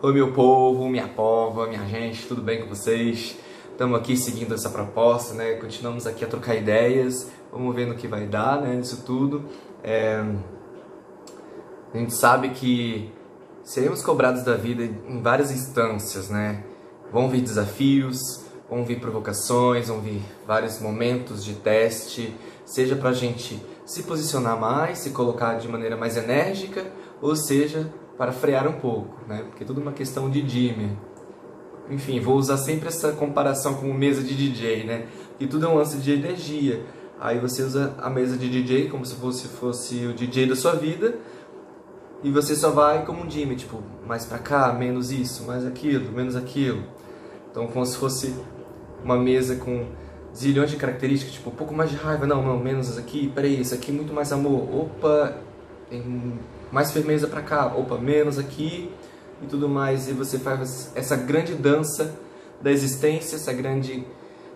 Oi meu povo, minha pova, minha gente, tudo bem com vocês? Estamos aqui seguindo essa proposta, né? Continuamos aqui a trocar ideias, vamos ver no que vai dar, né? Isso tudo. É... A gente sabe que seremos cobrados da vida em várias instâncias, né? Vão vir desafios, vão vir provocações, vão vir vários momentos de teste, seja para a gente se posicionar mais, se colocar de maneira mais enérgica, ou seja, para frear um pouco, né? Porque é tudo uma questão de dimmer. Enfim, vou usar sempre essa comparação com mesa de DJ, né? E tudo é um lance de energia. Aí você usa a mesa de DJ como se fosse, fosse o DJ da sua vida e você só vai como um dimmer, tipo, mais pra cá, menos isso, mais aquilo, menos aquilo. Então, como se fosse uma mesa com zilhões de características, tipo, um pouco mais de raiva, não, não, menos aqui, peraí, isso aqui muito mais amor, opa, tem mais firmeza para cá, opa, menos aqui e tudo mais. E você faz essa grande dança da existência, essa grande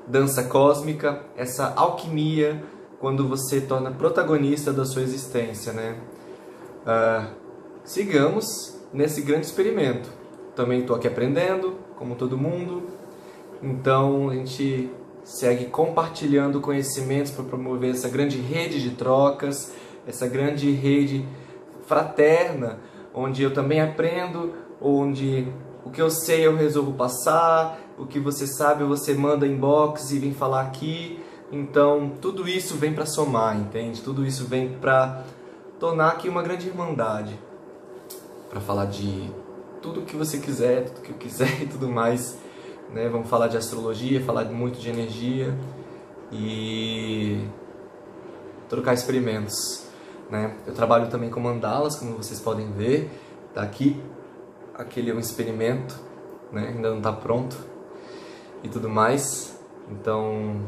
dança cósmica, essa alquimia quando você torna protagonista da sua existência, né? Uh, sigamos nesse grande experimento. Também estou aqui aprendendo, como todo mundo. Então a gente segue compartilhando conhecimentos para promover essa grande rede de trocas, essa grande rede fraterna, onde eu também aprendo, onde o que eu sei eu resolvo passar, o que você sabe você manda inbox e vem falar aqui. Então, tudo isso vem para somar, entende? Tudo isso vem para tornar aqui uma grande irmandade. Para falar de tudo que você quiser, tudo que eu quiser e tudo mais. Né? Vamos falar de astrologia, falar muito de energia e trocar experimentos. Né? Eu trabalho também com mandalas, como vocês podem ver, tá aqui. Aquele é um experimento, né? ainda não está pronto e tudo mais. Então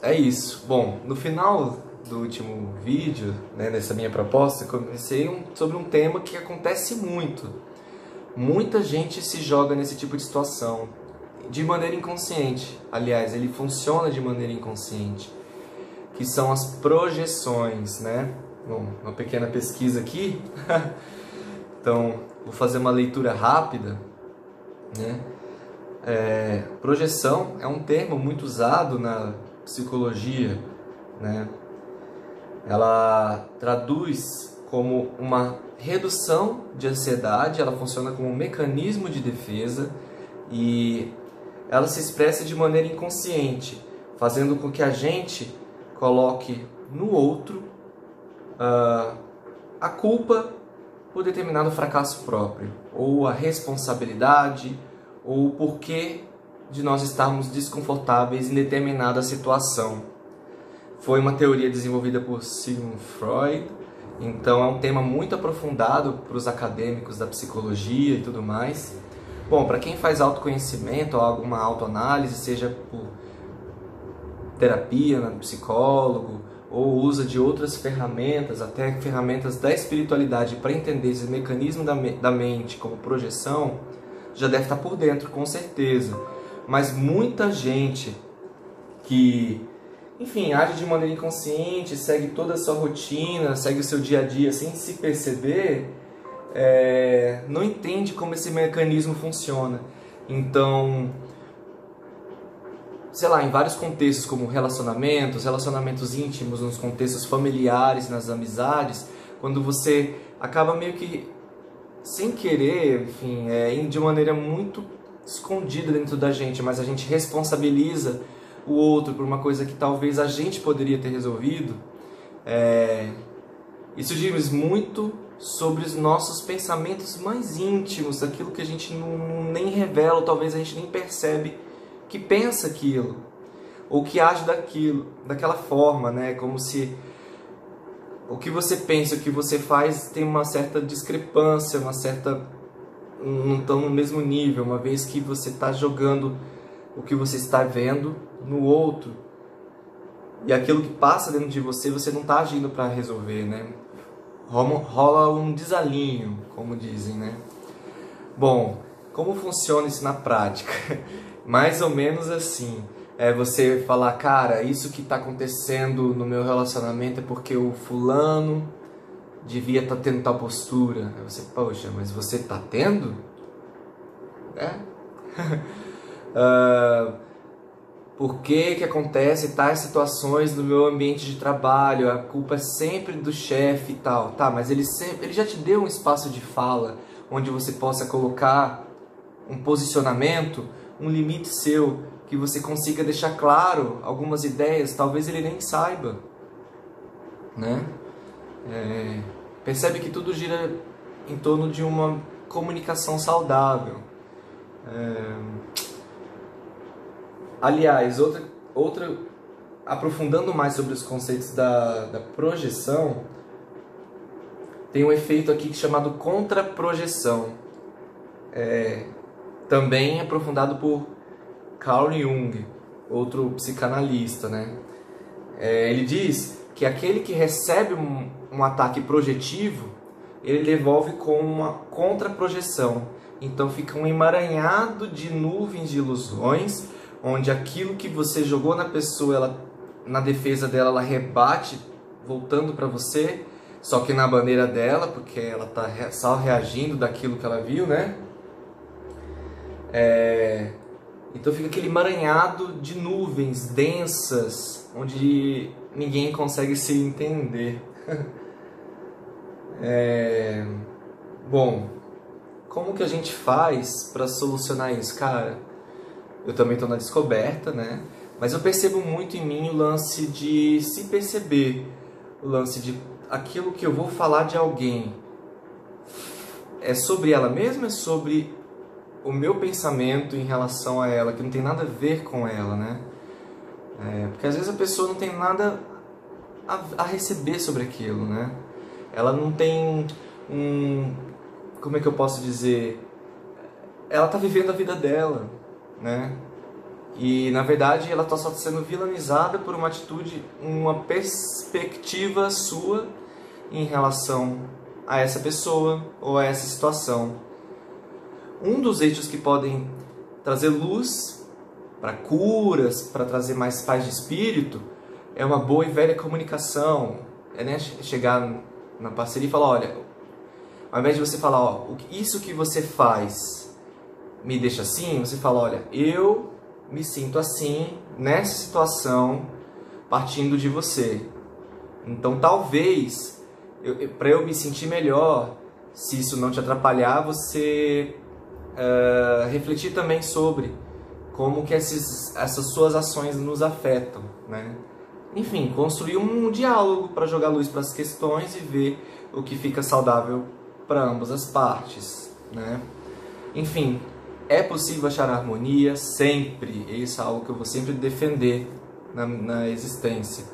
é isso. Bom, no final do último vídeo, né, dessa minha proposta, comecei um, sobre um tema que acontece muito. Muita gente se joga nesse tipo de situação de maneira inconsciente. Aliás, ele funciona de maneira inconsciente, que são as projeções, né? Uma pequena pesquisa aqui. então, vou fazer uma leitura rápida. Né? É, projeção é um termo muito usado na psicologia. Né? Ela traduz como uma redução de ansiedade, ela funciona como um mecanismo de defesa e ela se expressa de maneira inconsciente, fazendo com que a gente coloque no outro uh, a culpa por determinado fracasso próprio, ou a responsabilidade, ou o porquê de nós estarmos desconfortáveis em determinada situação. Foi uma teoria desenvolvida por Sigmund Freud, então é um tema muito aprofundado para os acadêmicos da psicologia e tudo mais. Bom, para quem faz autoconhecimento ou alguma autoanálise, seja por terapia, né, psicólogo, ou usa de outras ferramentas, até ferramentas da espiritualidade para entender esse mecanismo da, me da mente como projeção, já deve estar por dentro, com certeza. Mas muita gente que, enfim, age de maneira inconsciente, segue toda a sua rotina, segue o seu dia a dia sem se perceber, é, não entende como esse mecanismo funciona. Então, sei lá, em vários contextos, como relacionamentos, relacionamentos íntimos, nos contextos familiares, nas amizades, quando você acaba meio que sem querer, enfim, é, de maneira muito escondida dentro da gente, mas a gente responsabiliza o outro por uma coisa que talvez a gente poderia ter resolvido. É, isso diz muito sobre os nossos pensamentos mais íntimos, aquilo que a gente não, nem revela, talvez a gente nem percebe que pensa aquilo ou que age daquilo, daquela forma, né? Como se o que você pensa, o que você faz tem uma certa discrepância, uma certa não estão no mesmo nível, uma vez que você está jogando o que você está vendo no outro e aquilo que passa dentro de você, você não está agindo para resolver, né? Rola um desalinho, como dizem, né? Bom, como funciona isso na prática? Mais ou menos assim. É você falar, cara, isso que está acontecendo no meu relacionamento é porque o fulano devia estar tá tendo tal postura. Aí você, poxa, mas você está tendo? É. uh, por que, que acontece tais situações no meu ambiente de trabalho? A culpa é sempre do chefe e tal. Tá, mas ele, sempre, ele já te deu um espaço de fala onde você possa colocar um posicionamento, um limite seu, que você consiga deixar claro algumas ideias, talvez ele nem saiba. Né? É, percebe que tudo gira em torno de uma comunicação saudável. É, aliás, outra, outra, aprofundando mais sobre os conceitos da, da projeção, tem um efeito aqui chamado contraprojeção. É, também aprofundado por Carl Jung, outro psicanalista, né? É, ele diz que aquele que recebe um, um ataque projetivo, ele devolve com uma contraprojeção. Então fica um emaranhado de nuvens de ilusões, onde aquilo que você jogou na pessoa, ela, na defesa dela, ela rebate voltando para você, só que na bandeira dela, porque ela está só reagindo daquilo que ela viu, né? É... Então fica aquele emaranhado de nuvens densas, onde ninguém consegue se entender. é... Bom, como que a gente faz para solucionar isso? Cara, eu também estou na descoberta, né? Mas eu percebo muito em mim o lance de se perceber, o lance de aquilo que eu vou falar de alguém é sobre ela mesma, é sobre o meu pensamento em relação a ela, que não tem nada a ver com ela, né? É, porque às vezes a pessoa não tem nada a, a, receber sobre aquilo, né? Ela não tem um. Como é que eu posso dizer? Ela está vivendo a vida dela, né? E na verdade ela está só sendo vilanizada por uma atitude, uma perspectiva sua em relação a essa pessoa ou a essa situação um dos eixos que podem trazer luz para curas, para trazer mais paz de espírito, é uma boa e velha comunicação. É né, chegar na parceria e falar, olha, ao invés de você falar, ó, isso que você faz me deixa assim, você fala, olha, eu me sinto assim nessa situação partindo de você. Então, talvez, para eu me sentir melhor, se isso não te atrapalhar, você uh, refletir também sobre como que esses, essas suas ações nos afetam, né? Enfim, construir um diálogo para jogar luz para as questões e ver o que fica saudável para ambas as partes, né? Enfim, é possível achar harmonia sempre, isso é algo que eu vou sempre defender na, na existência.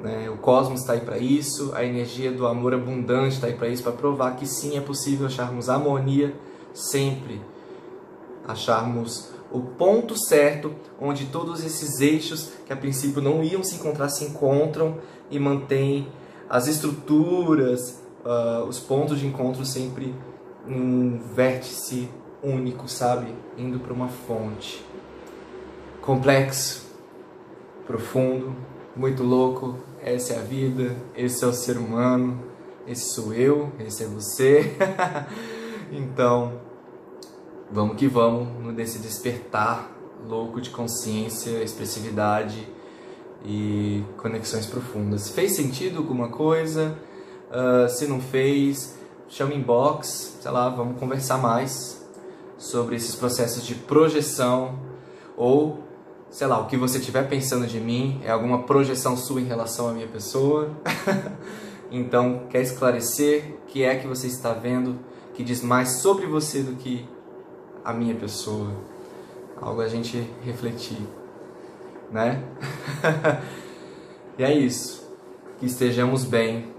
Né? O cosmos está aí para isso, a energia do amor abundante está aí para isso, para provar que sim é possível acharmos harmonia sempre acharmos o ponto certo onde todos esses eixos que a princípio não iam se encontrar se encontram e mantém as estruturas, uh, os pontos de encontro sempre em um vértice único, sabe? Indo para uma fonte. Complexo, profundo, muito louco. Essa é a vida, esse é o ser humano, esse sou eu, esse é você. então, Vamos que vamos nesse despertar louco de consciência, expressividade e conexões profundas. Fez sentido alguma coisa? Uh, se não fez, chama inbox, sei lá, vamos conversar mais sobre esses processos de projeção ou, sei lá, o que você estiver pensando de mim é alguma projeção sua em relação à minha pessoa. então, quer esclarecer o que é que você está vendo que diz mais sobre você do que a minha pessoa. Algo a gente refletir, né? e é isso. Que estejamos bem.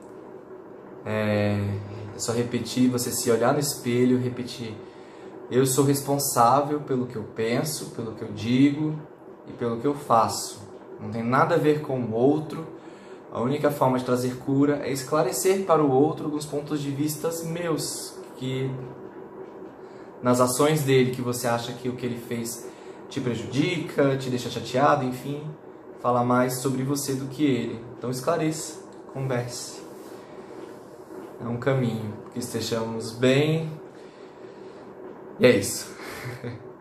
É, é só repetir, você se olhar no espelho, repetir. Eu sou responsável pelo que eu penso, pelo que eu digo e pelo que eu faço. Não tem nada a ver com o outro. A única forma de trazer cura é esclarecer para o outro alguns pontos de vista meus que nas ações dele que você acha que o que ele fez te prejudica, te deixa chateado, enfim, falar mais sobre você do que ele. Então esclareça, converse. É um caminho que estejamos bem. E é isso.